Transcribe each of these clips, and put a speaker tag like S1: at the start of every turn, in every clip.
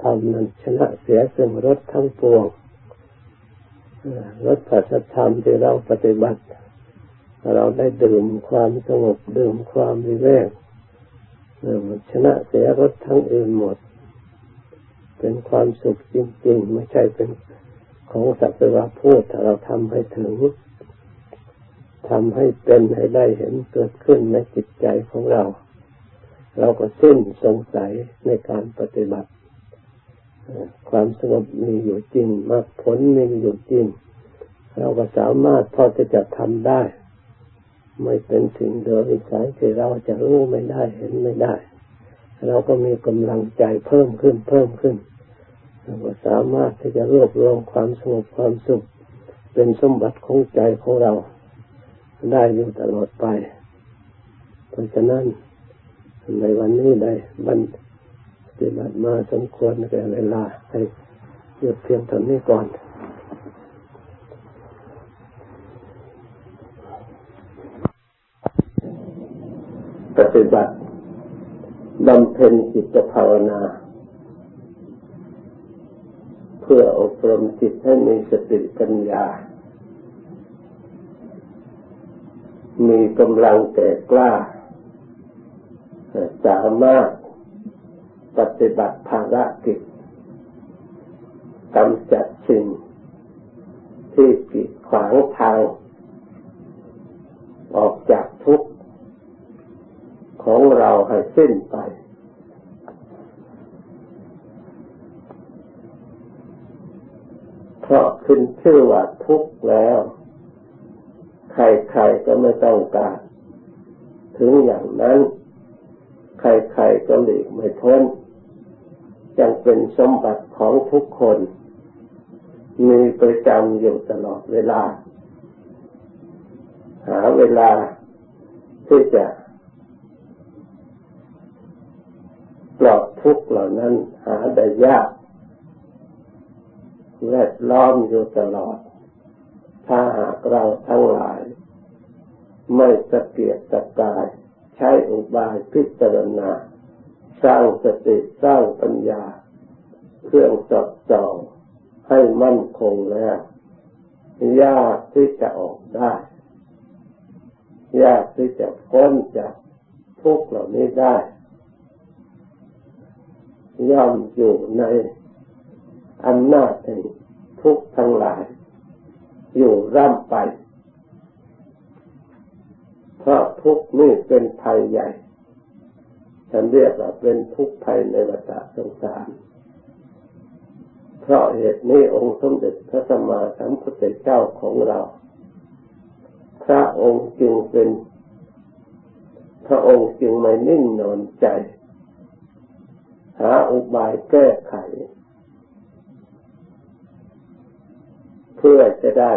S1: ธรรมนั้นชนะเสียซึ่งรถทั้งปวงรถสัจธรรมที่เราปฏิบัติ เราได้ดื่มความสงบดื่มความวิเวกชนะเสียรถทั้งอื่นหมด เป็นความสุขจริง ๆ ไม่ใช่เป็นของสัตว์พูดถ้าเราทำให้ถึงทำให้เป็นให้ได้เห็นเกิดขึ้นในจิตใจของเรา เราก็สิ้นสงสัยในการปฏิบัติ ความสงบมีอยู่จริงมรรคผลมีอยู่จริง เราก็สามารถพอจะจะทำได้ ไม่เป็นสิ่งเดิมวิสัยที่เราจะรู้ไม่ได้เห็นไม่ได้ เราก็มีกำลังใจเพิ่มขึ้นเพิ่มขึ้นเราก็สามารถที่จะรวบรวมความสงบความสุข เป็นสมบัติของใจของเรา ได้อยู่ตลอดไป เพราะฉะนั้นในวันนี้ได้บรร ฏิบัติมาสมควรในเวลาให้หยุดเพียงเท่านี้ก่อนปฏิบัติบำเพ็ญจิตภาวนา เพื่ออบรมจิตให้มีสติปัญญา มีกำลังแก่กล้า สามารถ ปฏิบัติภารกิจกำจัดสิ่งที่กีดขวางทาง ออกจากทุกข์ของเราให้สิ้นไป เพราะขึ้นชื่อว่าทุกข์แล้ว ใครๆก็ไม่ต้องการ ถึงอย่างนั้น ใครๆก็หลีกไม่พ้น ยังเป็นสมบัติของทุกคน มีประจำอยู่ตลอดเวลา หาเวลาที่จะปลอดทุกข์เหล่านั้นหาได้ยากแวดล้อมอยู่ตลอด ถ้าหากเราทั้งหลาย ไม่สะเกียกตะกาย ใช้อุบายพิจารณา สร้างสติสร้างปัญญา เครื่องจดจ่อให้มั่นคงแล้วยากที่จะออกได้ ยากที่จะพ้นจากทุกเหล่านี้ได้ ย่อมอยู่ในอำนาจแห่งทุกทั้งหลาย อยู่ร่ำไป เพราะทุกนี่เป็นภัยใหญ่ ฉันเรียกว่าเป็นทุกข์ภัยในวัฏสงสาร เพราะเหตุนี้องค์สมเด็จพระสัมมาสัมพุทธเจ้าของเรา พระองค์จึงเป็น พระองค์จึงไม่นิ่งนอนใจ หาอุบายแก้ไข เพื่อจะได้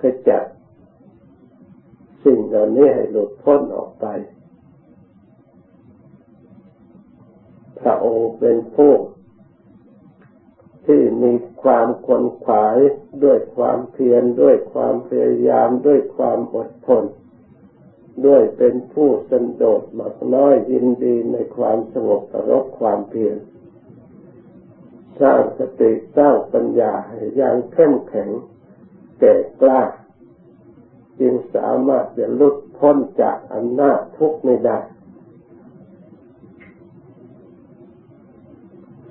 S1: ขจัดสิ่งเหล่านี้ให้หลุดพ้นออกไป พระองค์เป็นผู้ที่มีความขวนขวายด้วยความเพียรด้วยความพยายามด้วยความอดทน ด้วยเป็นผู้สันโดษมากน้อยยินดีในความสงบรบความเพียรสร้างสติสร้างปัญญาให้ยังเข้มแข็งแก่กล้า จึงสามารถจะลุดพ้นจากอำนาจทุกข์ไม่ได้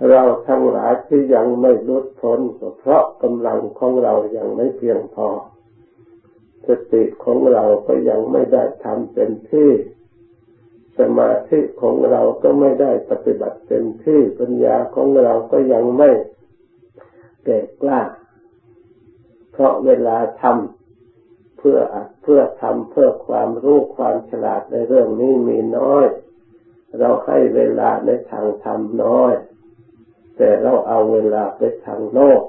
S1: เราทั้งหลายที่ยังไม่ลดพ้นก็เพราะกำลังของเรายังไม่เพียงพอสติของเราก็ยังไม่ได้ทำเป็นที่ สมาธิของเราก็ไม่ได้ปฏิบัติเป็นที่ปัญญาของเราก็ยังไม่แก่กล้า เพราะเวลาทำเพื่อเพื่อทำเพื่อความรู้ความฉลาดในเรื่องนี้มีน้อย เราให้เวลาในทางธรรมน้อย แต่เราเอาเวลาไปทางโลก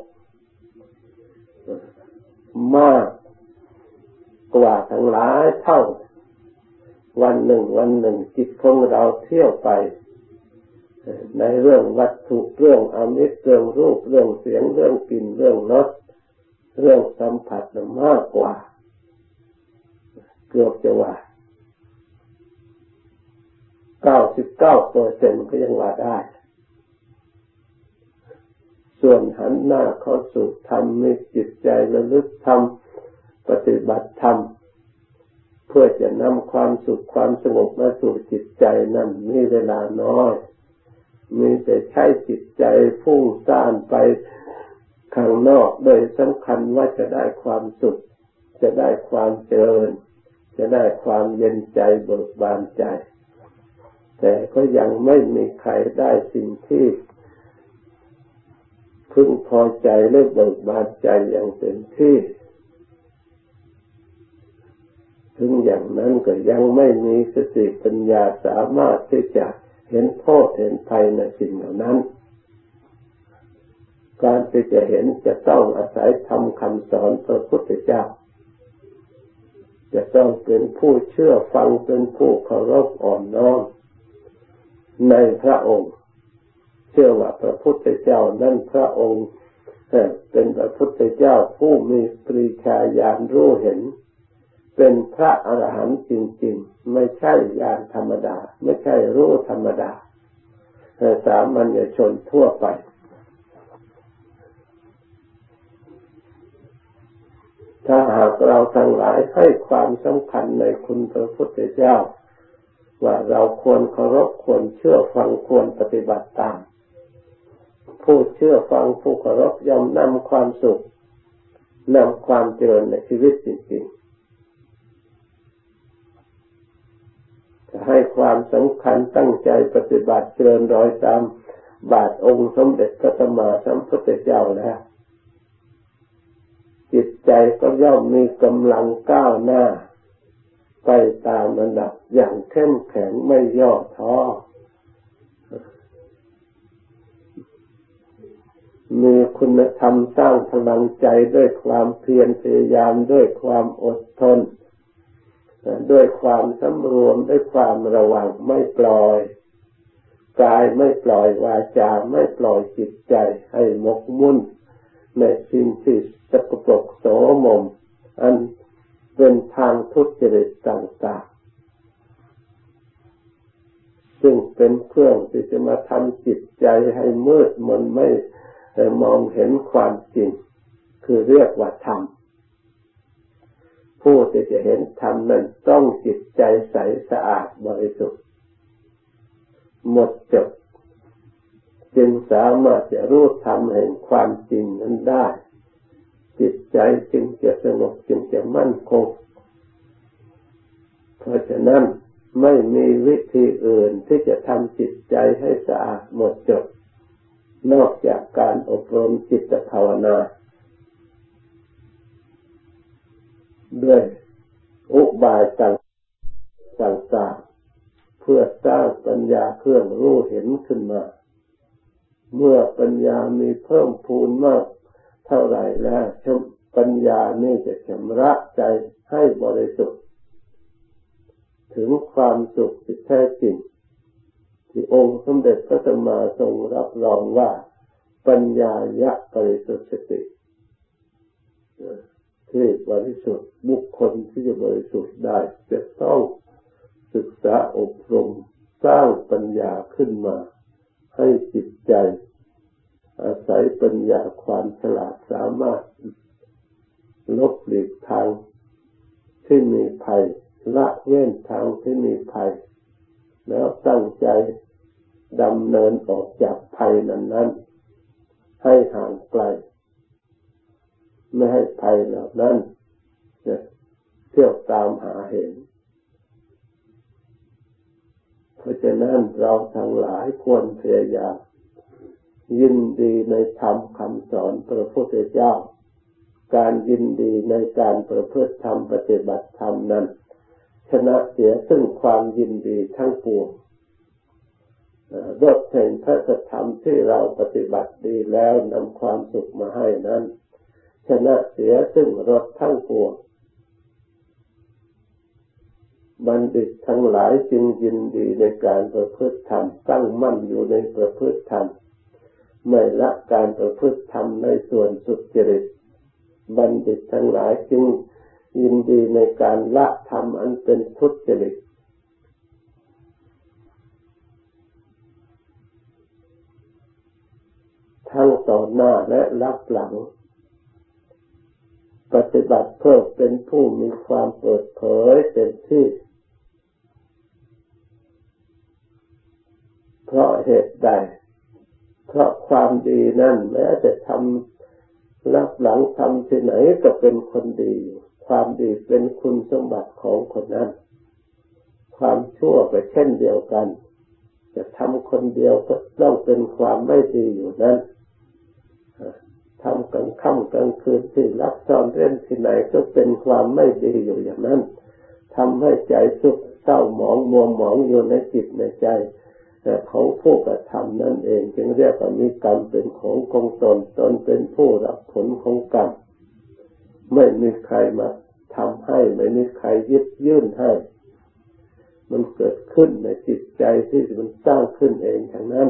S1: มากกว่าทั้งหลายเท่า วันหนึ่ง วันหนึ่งจิตของเราเที่ยวไป ในเรื่องวัตถุเรื่องอมิตรเรื่องรูปเรื่องเสียงเรื่องกลิ่นเรื่องรสเรื่องสัมผัสมากกว่า เกือบจะว่าเก้าสิบเก้าเปอร์เซ็นต์ก็ยังว่าได้ ส่วนหันหน้าเข้าสู่ธรรมมีจิตใจระลึกธรรมปฏิบัติธรรมเพื่อจะนำความสุขความสงบมาสู่จิตใจนั้นมีเวลาน้อย มีแต่ใช้จิตใจพุ่งซ่านไปข้างนอกโดยสำคัญว่าจะได้ความสุข จะได้ความเจริญ จะได้ความเย็นใจเบิกบานใจ แต่ก็ยังไม่มีใครได้สิ่งที่ พึงพอใจและเบิกบานใจอย่างเต็มที่ ถึงอย่างนั้นก็ยังไม่มีสติปัญญาสามารถที่จะเห็นโทษเห็นภัยในสิ่งเหล่านั้น การที่จะเห็นจะต้องอาศัยทำคำสอนพระพุทธเจ้า จะต้องเป็นผู้เชื่อฟังเป็นผู้เคารพอ่อนน้อมในพระองค์ เชื่อว่าพระพุทธเจ้านั้นพระองค์เป็นพระพุทธเจ้าผู้มีปริชาญาณรู้เห็น เป็นพระอรหันต์จริง ๆ ไม่ใช่ญาณธรรมดา ไม่ใช่รู้ธรรมดาสามัญชนทั่วไปถ้าหากเราทั้งหลายให้ความสำคัญในคุณพระพุทธเจ้า ว่าเราควรเคารพควรเชื่อฟังควรปฏิบัติตาม ผู้เชื่อฟังผู้เคารพย่อมนำความสุขนำความเจริญในชีวิตจริงๆจะให้ความสำคัญตั้งใจปฏิบัติเจริญรอยตามบาทองค์สมเด็จพระสัมมาสัมพุทธเจ้าแล้วจิตใจก็ย่อมมีกำลังก้าวหน้า ไปตามระดับอย่างเข้มแข็งไม่ย่อท้อ มีคุณธรรมสร้างพลังใจด้วยความเพียรพยายามด้วยความอดทน ด้วยความสำรวมด้วยความระวังไม่ปล่อยกายไม่ปล่อยวาจาไม่ปล่อยจิตใจให้หมกมุ่นในสิ่งที่สกปรกโสมม อันเป็นทางทุจริตต่างๆซึ่งเป็นเครื่องที่จะมาทำจิตใจให้มืดมนไม่ แต่มองเห็นความจริง คือเรียกว่าธรรมผู้ที่จะเห็นธรรมนั้นต้องจิตใจใสสะอาดบริสุทธิ์หมดจดจึงสามารถจะรู้ธรรมแห่งความจริงนั้นได้ จิตใจจึงจะสงบจึงจะมั่นคง เพราะฉะนั้นไม่มีวิธีอื่นที่จะทำจิตใจให้สะอาดหมดจด นอกจากการอบรมจิตภาวนา ด้วยอุบายต่างๆเพื่อสร้างปัญญาเครื่องรู้เห็นขึ้นมา เมื่อปัญญามีเพิ่มพูนมาก เท่าไหร่แล้วชมปัญญานี่จะชำระใจให้บริสุทธิ์ ถึงความสุขที่แท้จริง ที่องค์สมเด็จพระสัมมาทรงรับรองว่าปัญญายะบริสุทธิ์สติที่บริสุทธิ์บุคคลที่จะบริสุทธิ์ได้จะต้องศึกษาอบรมสร้างปัญญาขึ้นมา ให้จิตใจ อาศัยปัญญาความฉลาดสามารถ ลบหลีกทางที่มีภัยละเว้นทางที่มีภัย แล้วตั้งใจดำเนินออกจากภัยนั้นนั้นให้ห่างไกล ไม่ให้ภัยเหล่านั้นเที่ยวตามหาเห็น เพราะฉะนั้นเราทั้งหลายควรพยายามยินดีในธรรมคำสอนพระพุทธเจ้า การยินดีในการประพฤติธรรมปฏิบัติธรรมนั้น ชนะเสียซึ่งความยินดีทั้งปวงรสแห่งพระธรรมที่เราปฏิบัติดีแล้วนำความสุขมาให้นั้น ชนะเสียซึ่งรสทั้งปวงบัณฑิตทั้งหลายจึงยินดีในการประพฤติธรรมตั้งมั่นอยู่ในประพฤติธรรมไม่ละการประพฤติธรรมในส่วนสุจริตบัณฑิตทั้งหลายจึง ยินดีในการละธรรมอันเป็นทุจริตทั้งต่อหน้าและรับหลัง ปฏิบัติเพื่อเป็นผู้มีความเปิดเผยเต็มที่ เพราะเหตุใด เพราะความดีนั่นแม้จะทำรับหลังทำที่ไหนก็เป็นคนดี ความดีเป็นคุณสมบัติของคนนั้น ความชั่วก็เช่นเดียวกัน จะทำคนเดียวก็ต้องเป็นความไม่ดีอยู่นั้นทำกลางค่ำกลางคืนที่รับซ่อนเร้นที่ไหนก็เป็นความไม่ดีอยู่อย่างนั้นทำให้ใจสุขเศร้าหมองมัวหมองอยู่ในจิตในใจแต่ของผู้กระทำนั่นเอง จึงเรียกว่ามีกรรมเป็นของของตนตนเป็นผู้รับผลของกรรม ไม่มีใครมาทำให้ ไม่มีใครยึดยื่นให้ มันเกิดขึ้นในจิตใจที่มันสร้างขึ้นเองทั้งนั้น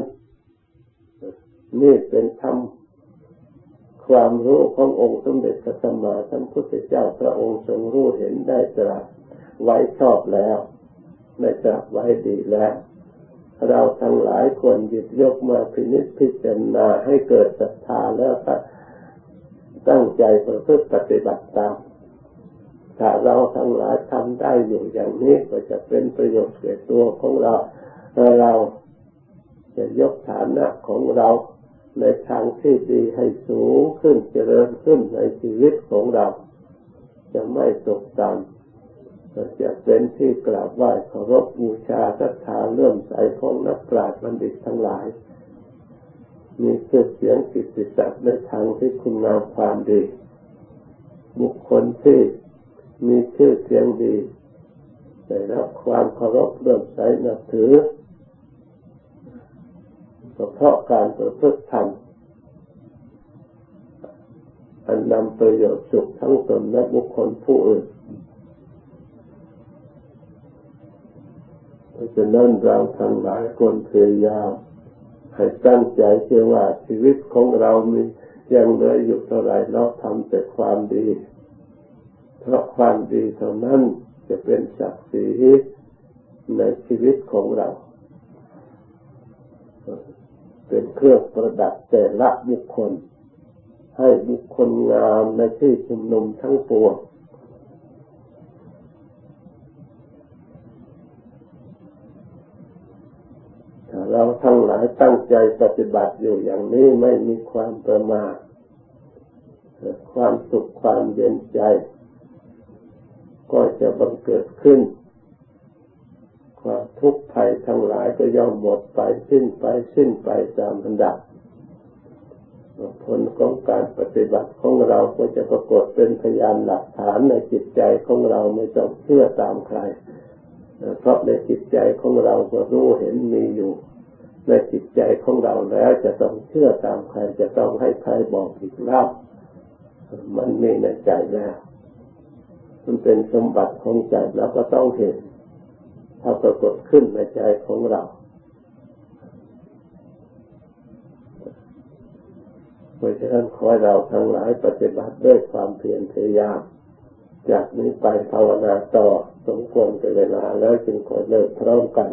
S1: นี่เป็นธรรมความรู้ขององค์สมเด็จพระสัมมาสัมพุทธเจ้าพระองค์ทรงรู้เห็นได้ตรัสไว้ชอบแล้วได้ตรัสไว้ดีแล้ว เราทั้งหลายควรหยิบยกมาพินิจพิจารณาให้เกิดศรัทธาแล้ว ตั้งใจประพฤติปฏิบัติตาม ถ้าเราทั้งหลายทำได้อยู่อย่างนี้ก็จะเป็นประโยชน์แก่ตัวของเรา เราจะยกฐานะของเราในทางที่ดีให้สูงขึ้นเจริญขึ้นในชีวิตของเรา จะไม่ตกต่ำจะเป็นที่กราบไหว้เคารพบูชาศรัทธาเลื่อมใสของนักปราชญ์บัณฑิตทั้งหลาย มีชื่อเสียงกิตติศักดิ์ในทางที่คุณงามความดี บุคคลที่มีชื่อเสียงดีได้รับความเคารพเลื่อมใสนับถือเพราะการประพฤติธรรมอันนำประโยชน์สุขทั้งตนและบุคคลผู้อื่นเพราะฉะนั้นเราทั้งหลายควรพยายาม ให้ตั้งใจเชื่อว่าชีวิตของเรามียังเหลืออยู่เท่าไรเราทำแต่ความดี เพราะความดีเท่านั้นจะเป็นศักดิ์ศรีในชีวิตของเรา เป็นเครื่องประดับแต่ละบุคคล ให้บุคคลงามในที่ชุมนุมทั้งปวงถ้า เราทั้งหลายตั้งใจปฏิบัติอยู่อย่างนี้ไม่มีความประมาทความสุขความเย็นใจ ก็จะบังเกิดขึ้น ความทุกข์ภัยทั้งหลายก็ย่อมหมดไปสิ้นไปสิ้นไปตามลำดับผลของการปฏิบัติของเราก็จะปรากฏเป็นพยานหลักฐานในจิตใจของเราไม่ต้องเชื่อตามใคร เพราะในจิตใจของเราก็รู้เห็นมีอยู่ ในจิตใจของเราแล้ว จะต้องเชื่อตามใครจะต้องให้ใครบอกอีกเล่ามันมีในใจแล้ว มันเป็นสมบัติของใจแล้วก็ต้องเห็น ถ้าปรากฏขึ้นในใจของเราเพราะฉะนั้นขอให้เราทั้งหลายปฏิบัติด้วยความเพียรพยายาม จากนี้ไปภาวนาต่อสมควรกับเวลาแล้วจึงขอเลิกพร้อมกัน